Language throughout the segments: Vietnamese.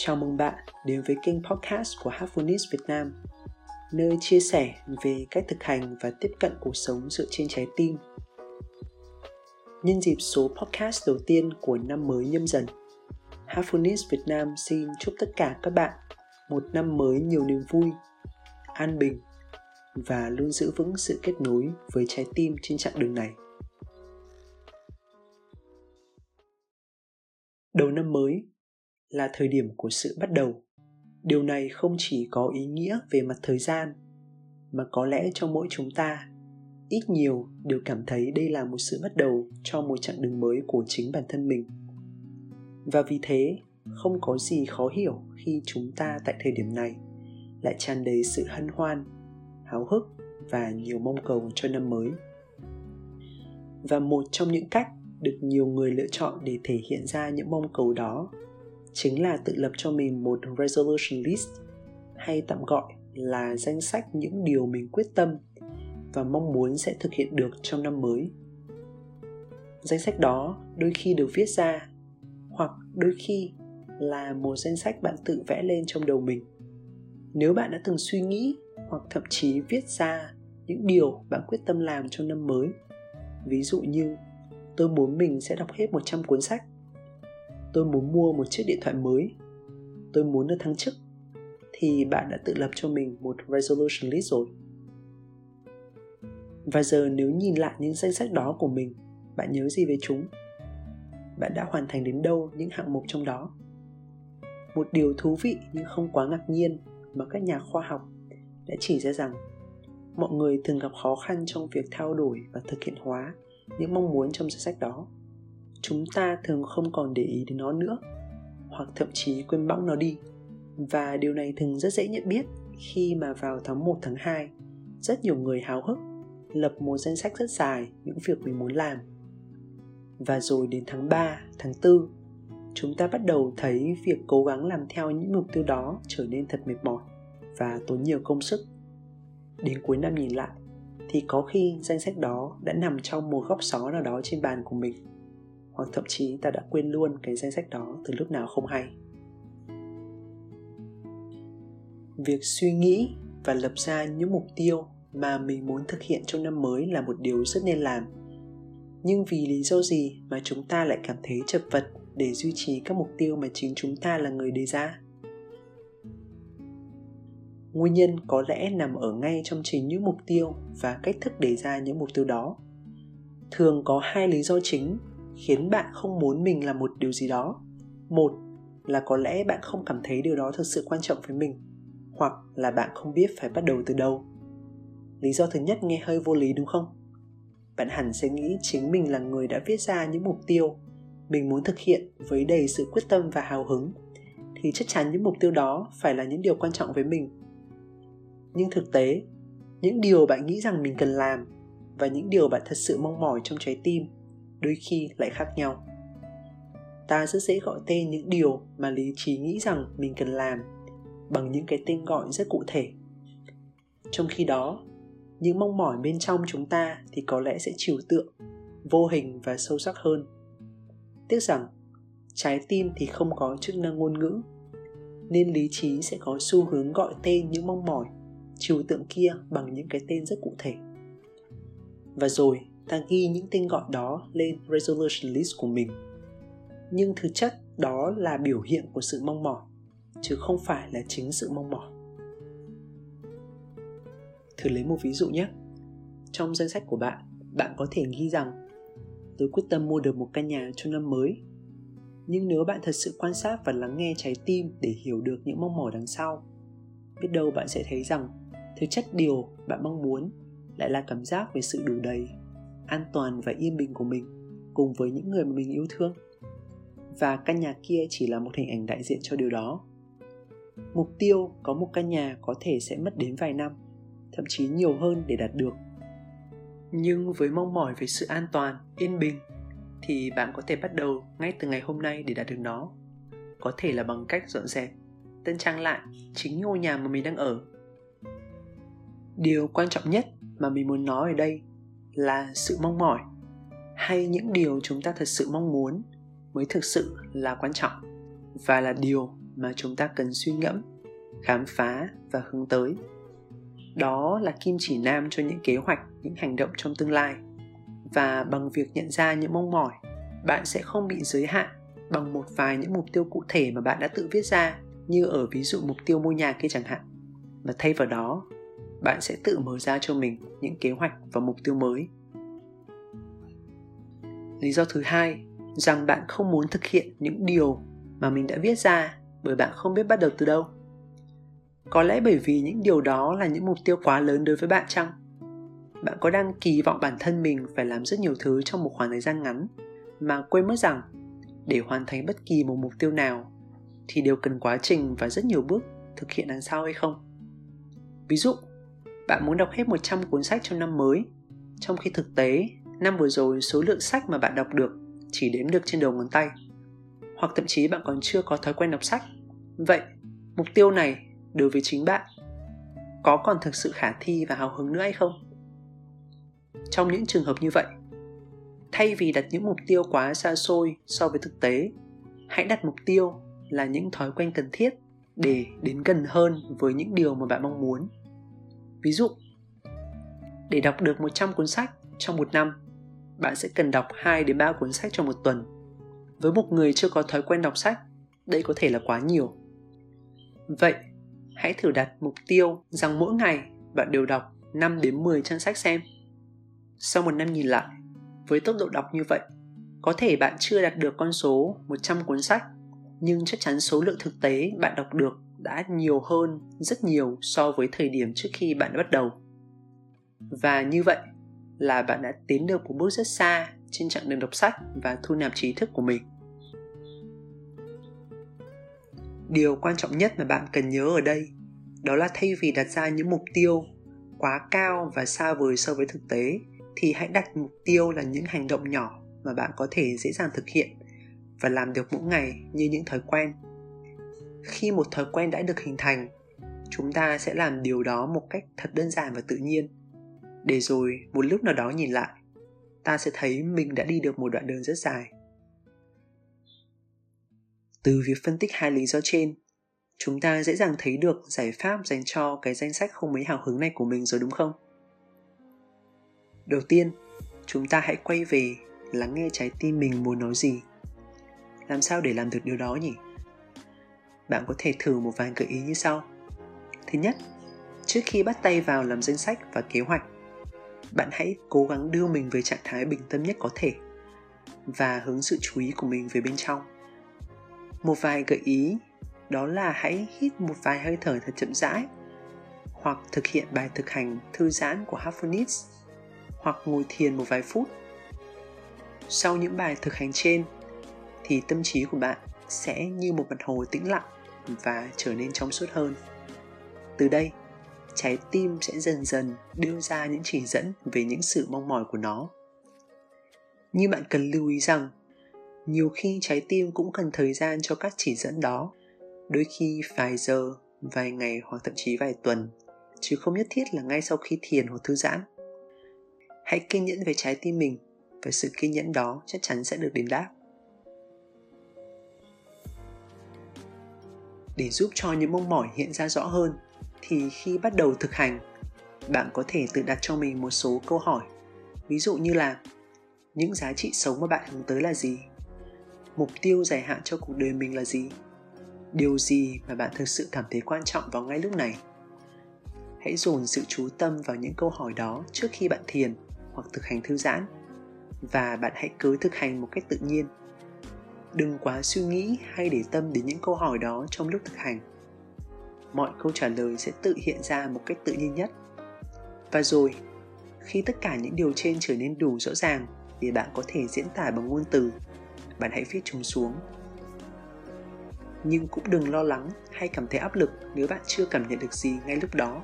Chào mừng bạn đến với kênh podcast của Happiness Việt Nam, nơi chia sẻ về cách thực hành và tiếp cận cuộc sống dựa trên trái tim. Nhân dịp số podcast đầu tiên của năm mới nhâm dần, Happiness Việt Nam xin chúc tất cả các bạn một năm mới nhiều niềm vui, an bình và luôn giữ vững sự kết nối với trái tim trên chặng đường này. Đầu năm mới là thời điểm của sự bắt đầu. Điều này không chỉ có ý nghĩa về mặt thời gian, mà có lẽ cho mỗi chúng ta, ít nhiều đều cảm thấy đây là một sự bắt đầu cho một chặng đường mới của chính bản thân mình. Và vì thế, không có gì khó hiểu khi chúng ta tại thời điểm này lại tràn đầy sự hân hoan, háo hức và nhiều mong cầu cho năm mới. Và một trong những cách được nhiều người lựa chọn để thể hiện ra những mong cầu đó chính là tự lập cho mình một resolution list, hay tạm gọi là danh sách những điều mình quyết tâm và mong muốn sẽ thực hiện được trong năm mới. Danh sách đó đôi khi được viết ra, hoặc đôi khi là một danh sách bạn tự vẽ lên trong đầu mình. Nếu bạn đã từng suy nghĩ hoặc thậm chí viết ra những điều bạn quyết tâm làm trong năm mới, ví dụ như, tôi muốn mình sẽ đọc hết 100 cuốn sách tôi muốn mua một chiếc điện thoại mới. Tôi muốn được thăng chức. Thì bạn đã tự lập cho mình một resolution list rồi. Và giờ nếu nhìn lại những danh sách đó của mình, bạn nhớ gì về chúng? Bạn đã hoàn thành đến đâu những hạng mục trong đó? Một điều thú vị nhưng không quá ngạc nhiên mà các nhà khoa học đã chỉ ra rằng mọi người thường gặp khó khăn trong việc thao đổi và thực hiện hóa những mong muốn trong danh sách đó chúng ta thường không còn để ý đến nó nữa hoặc thậm chí quên bẵng nó đi. Và điều này thường rất dễ nhận biết khi mà vào tháng 1 tháng 2 rất nhiều người háo hức lập một danh sách rất dài những việc mình muốn làm. Và rồi đến tháng 3, tháng 4 chúng ta bắt đầu thấy việc cố gắng làm theo những mục tiêu đó trở nên thật mệt mỏi và tốn nhiều công sức. Đến cuối năm nhìn lại thì có khi danh sách đó đã nằm trong một góc xó nào đó trên bàn của mình hoặc thậm chí ta đã quên luôn cái danh sách đó từ lúc nào không hay. Việc suy nghĩ và lập ra những mục tiêu mà mình muốn thực hiện trong năm mới là một điều rất nên làm. Nhưng vì lý do gì mà chúng ta lại cảm thấy chật vật để duy trì các mục tiêu mà chính chúng ta là người đề ra? Nguyên nhân có lẽ nằm ở ngay trong chính những mục tiêu và cách thức đề ra những mục tiêu đó. Thường có hai lý do chính khiến bạn không muốn mình là một điều gì đó. Một là có lẽ bạn không cảm thấy điều đó thực sự quan trọng với mình, hoặc là bạn không biết phải bắt đầu từ đâu. Lý do thứ nhất nghe hơi vô lý đúng không? Bạn hẳn sẽ nghĩ chính mình là người đã viết ra những mục tiêu mình muốn thực hiện với đầy sự quyết tâm và hào hứng, thì chắc chắn những mục tiêu đó phải là những điều quan trọng với mình. Nhưng thực tế, những điều bạn nghĩ rằng mình cần làm và những điều bạn thật sự mong mỏi trong trái tim đôi khi lại khác nhau. Ta rất dễ gọi tên những điều mà lý trí nghĩ rằng mình cần làm bằng những cái tên gọi rất cụ thể. Trong khi đó, những mong mỏi bên trong chúng ta thì có lẽ sẽ trừu tượng, vô hình và sâu sắc hơn. Tiếc rằng, trái tim thì không có chức năng ngôn ngữ, nên lý trí sẽ có xu hướng gọi tên những mong mỏi, trừu tượng kia bằng những cái tên rất cụ thể. Và rồi ta ghi những tên gọi đó lên resolution list của mình. Nhưng thực chất đó là biểu hiện của sự mong mỏi, chứ không phải là chính sự mong mỏi. Thử lấy một ví dụ nhé. Trong danh sách của bạn bạn có thể ghi rằng, tôi quyết tâm mua được một căn nhà cho năm mới. Nhưng nếu bạn thật sự quan sát và lắng nghe trái tim để hiểu được những mong mỏi đằng sau, biết đâu bạn sẽ thấy rằng thực chất điều bạn mong muốn lại là cảm giác về sự đủ đầy an toàn và yên bình của mình cùng với những người mà mình yêu thương. Và căn nhà kia chỉ là một hình ảnh đại diện cho điều đó. Mục tiêu có một căn nhà có thể sẽ mất đến vài năm, thậm chí nhiều hơn để đạt được. Nhưng với mong mỏi về sự an toàn, yên bình, thì bạn có thể bắt đầu ngay từ ngày hôm nay để đạt được nó. Có thể là bằng cách dọn dẹp, tân trang lại chính ngôi nhà mà mình đang ở. Điều quan trọng nhất mà mình muốn nói ở đây là sự mong mỏi hay những điều chúng ta thật sự mong muốn mới thực sự là quan trọng và là điều mà chúng ta cần suy ngẫm, khám phá và hướng tới. Đó là kim chỉ nam cho những kế hoạch, những hành động trong tương lai. Và bằng việc nhận ra những mong mỏi, bạn sẽ không bị giới hạn bằng một vài những mục tiêu cụ thể mà bạn đã tự viết ra, như ở ví dụ mục tiêu mua nhà kia chẳng hạn. Mà thay vào đó bạn sẽ tự mở ra cho mình những kế hoạch và mục tiêu mới. Lý do thứ hai, rằng bạn không muốn thực hiện những điều mà mình đã viết ra bởi bạn không biết bắt đầu từ đâu. Có lẽ bởi vì những điều đó là những mục tiêu quá lớn đối với bạn chăng? Bạn có đang kỳ vọng bản thân mình phải làm rất nhiều thứ trong một khoảng thời gian ngắn mà quên mất rằng để hoàn thành bất kỳ một mục tiêu nào thì đều cần quá trình và rất nhiều bước thực hiện đằng sau hay không? Ví dụ bạn muốn đọc hết 100 cuốn sách trong năm mới. Trong khi thực tế, năm vừa rồi số lượng sách mà bạn đọc được chỉ đếm được trên đầu ngón tay. Hoặc thậm chí bạn còn chưa có thói quen đọc sách. Vậy, mục tiêu này đối với chính bạn, có còn thực sự khả thi và hào hứng nữa hay không? Trong những trường hợp như vậy, thay vì đặt những mục tiêu quá xa xôi so với thực tế, hãy đặt mục tiêu là những thói quen cần thiết để đến gần hơn với những điều mà bạn mong muốn ví dụ để đọc được 100 cuốn sách trong một năm bạn sẽ cần đọc 2 đến 3 cuốn sách trong một tuần. Với một người chưa có thói quen đọc sách, đây có thể là quá nhiều. Vậy, hãy thử đặt mục tiêu rằng mỗi ngày bạn đều đọc 5 đến 10 trang sách xem. Sau một năm nhìn lại, với tốc độ đọc như vậy, có thể bạn chưa đạt được con số 100 cuốn sách, nhưng chắc chắn số lượng thực tế bạn đọc được đã nhiều hơn rất nhiều so với thời điểm trước khi bạn bắt đầu. Và như vậy, là bạn đã tiến được một bước rất xa trên chặng đường đọc sách và thu nạp trí thức của mình điều quan trọng nhất mà bạn cần nhớ ở đây đó là thay vì đặt ra những mục tiêu quá cao và xa vời so với thực tế thì hãy đặt mục tiêu là những hành động nhỏ mà bạn có thể dễ dàng thực hiện và làm được mỗi ngày như những thói quen khi một thói quen đã được hình thành, chúng ta sẽ làm điều đó một cách thật đơn giản và tự nhiên. Để rồi, một lúc nào đó nhìn lại, ta sẽ thấy mình đã đi được một đoạn đường rất dài. Từ việc phân tích hai lý do trên, chúng ta dễ dàng thấy được giải pháp dành cho cái danh sách không mấy hào hứng này của mình rồi đúng không? Đầu tiên, chúng ta hãy quay về lắng nghe trái tim mình muốn nói gì. Làm sao để làm được điều đó nhỉ? Bạn có thể thử một vài gợi ý như sau. Thứ nhất, trước khi bắt tay vào làm danh sách và kế hoạch, bạn hãy cố gắng đưa mình về trạng thái bình tâm nhất có thể và hướng sự chú ý của mình về bên trong. Một vài gợi ý, đó là hãy hít một vài hơi thở thật chậm rãi, hoặc thực hiện bài thực hành thư giãn của Harphonis hoặc ngồi thiền một vài phút. Sau những bài thực hành trên, thì tâm trí của bạn sẽ như một mặt hồ tĩnh lặng và trở nên trong suốt hơn. Từ đây, trái tim sẽ dần dần đưa ra những chỉ dẫn về những sự mong mỏi của nó. Như bạn cần lưu ý rằng, nhiều khi trái tim cũng cần thời gian cho các chỉ dẫn đó. Đôi khi vài giờ, vài ngày hoặc thậm chí vài tuần, chứ không nhất thiết là ngay sau khi thiền hoặc thư giãn. Hãy kiên nhẫn với trái tim mình và sự kiên nhẫn đó chắc chắn sẽ được đền đáp. Để giúp cho những mong mỏi hiện ra rõ hơn, thì khi bắt đầu thực hành, bạn có thể tự đặt cho mình một số câu hỏi. Ví dụ như là, những giá trị sống mà bạn hướng tới là gì? Mục tiêu dài hạn cho cuộc đời mình là gì? Điều gì mà bạn thực sự cảm thấy quan trọng vào ngay lúc này? Hãy dồn sự chú tâm vào những câu hỏi đó trước khi bạn thiền hoặc thực hành thư giãn. Và bạn hãy cứ thực hành một cách tự nhiên đừng quá suy nghĩ hay để tâm đến những câu hỏi đó trong lúc thực hành. Mọi câu trả lời sẽ tự hiện ra một cách tự nhiên nhất. Và rồi, khi tất cả những điều trên trở nên đủ rõ ràng để bạn có thể diễn tả bằng ngôn từ, bạn hãy viết chúng xuống. Nhưng cũng đừng lo lắng hay cảm thấy áp lực nếu bạn chưa cảm nhận được gì ngay lúc đó.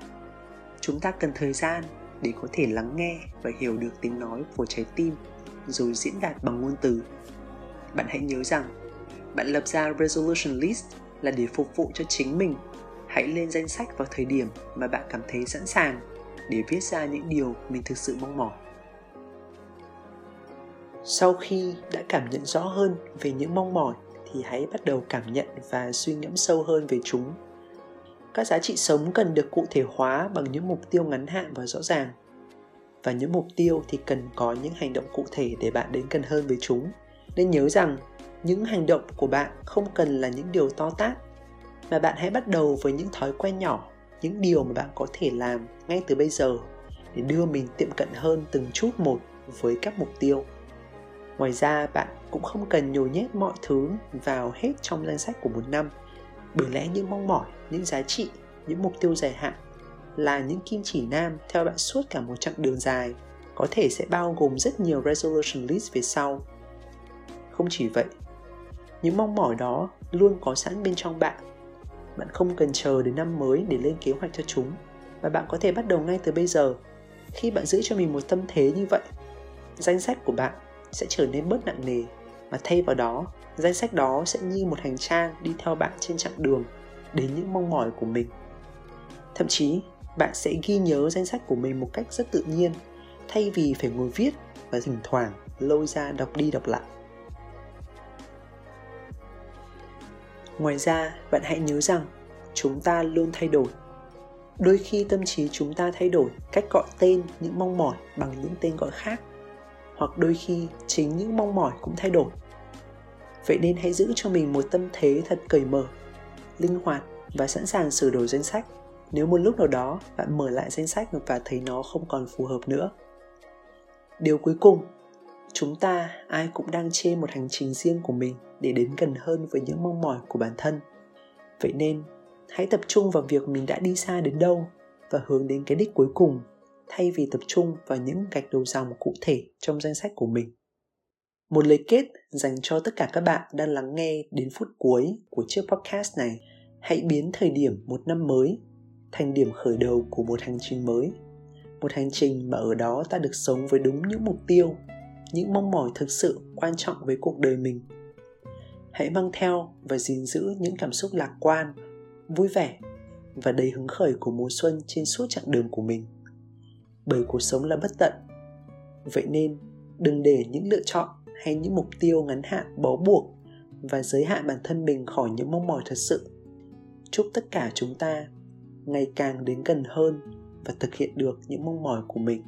Chúng ta cần thời gian để có thể lắng nghe và hiểu được tiếng nói của trái tim, rồi diễn đạt bằng ngôn từ bạn hãy nhớ rằng, bạn lập ra resolution list là để phục vụ cho chính mình. Hãy lên danh sách vào thời điểm mà bạn cảm thấy sẵn sàng để viết ra những điều mình thực sự mong mỏi. Sau khi đã cảm nhận rõ hơn về những mong mỏi thì hãy bắt đầu cảm nhận và suy ngẫm sâu hơn về chúng. Các giá trị sống cần được cụ thể hóa bằng những mục tiêu ngắn hạn và rõ ràng. Và những mục tiêu thì cần có những hành động cụ thể để bạn đến gần hơn với chúng nên nhớ rằng những hành động của bạn không cần là những điều to tát, mà bạn hãy bắt đầu với những thói quen nhỏ, những điều mà bạn có thể làm ngay từ bây giờ để đưa mình tiệm cận hơn từng chút một với các mục tiêu. Ngoài ra, bạn cũng không cần nhồi nhét mọi thứ vào hết trong danh sách của một năm. Bởi lẽ những mong mỏi, những giá trị, những mục tiêu dài hạn là những kim chỉ nam theo bạn suốt cả một chặng đường dài, có thể sẽ bao gồm rất nhiều resolution list về sau không chỉ vậy, những mong mỏi đó luôn có sẵn bên trong bạn. Bạn không cần chờ đến năm mới để lên kế hoạch cho chúng và bạn có thể bắt đầu ngay từ bây giờ. Khi bạn giữ cho mình một tâm thế như vậy, danh sách của bạn sẽ trở nên bớt nặng nề, mà thay vào đó, danh sách đó sẽ như một hành trang đi theo bạn trên chặng đường đến những mong mỏi của mình. Thậm chí, bạn sẽ ghi nhớ danh sách của mình một cách rất tự nhiên, thay vì phải ngồi viết và thỉnh thoảng lôi ra đọc đi đọc lại. Ngoài ra, bạn hãy nhớ rằng chúng ta luôn thay đổi. Đôi khi tâm trí chúng ta thay đổi cách gọi tên những mong mỏi bằng những tên gọi khác, hoặc đôi khi chính những mong mỏi cũng thay đổi. Vậy nên hãy giữ cho mình một tâm thế thật cởi mở, linh hoạt và sẵn sàng sửa đổi danh sách. Nếu một lúc nào đó bạn mở lại danh sách và thấy nó không còn phù hợp nữa. Điều cuối cùng, chúng ta ai cũng đang trên một hành trình riêng của mình để đến gần hơn với những mong mỏi của bản thân. Vậy nên, hãy tập trung vào việc mình đã đi xa đến đâu và hướng đến cái đích cuối cùng, thay vì tập trung vào những gạch đầu dòng cụ thể trong danh sách của mình. Một lời kết dành cho tất cả các bạn đang lắng nghe đến phút cuối của chiếc podcast này, hãy biến thời điểm một năm mới thành điểm khởi đầu của một hành trình mới. Một hành trình mà ở đó ta được sống với đúng những mục tiêu, những mong mỏi thực sự quan trọng với cuộc đời mình hãy mang theo và gìn giữ những cảm xúc lạc quan, vui vẻ và đầy hứng khởi của mùa xuân trên suốt chặng đường của mình. Bởi cuộc sống là bất tận, vậy nên đừng để những lựa chọn hay những mục tiêu ngắn hạn bó buộc và giới hạn bản thân mình khỏi những mong mỏi thật sự. Chúc tất cả chúng ta ngày càng đến gần hơn và thực hiện được những mong mỏi của mình.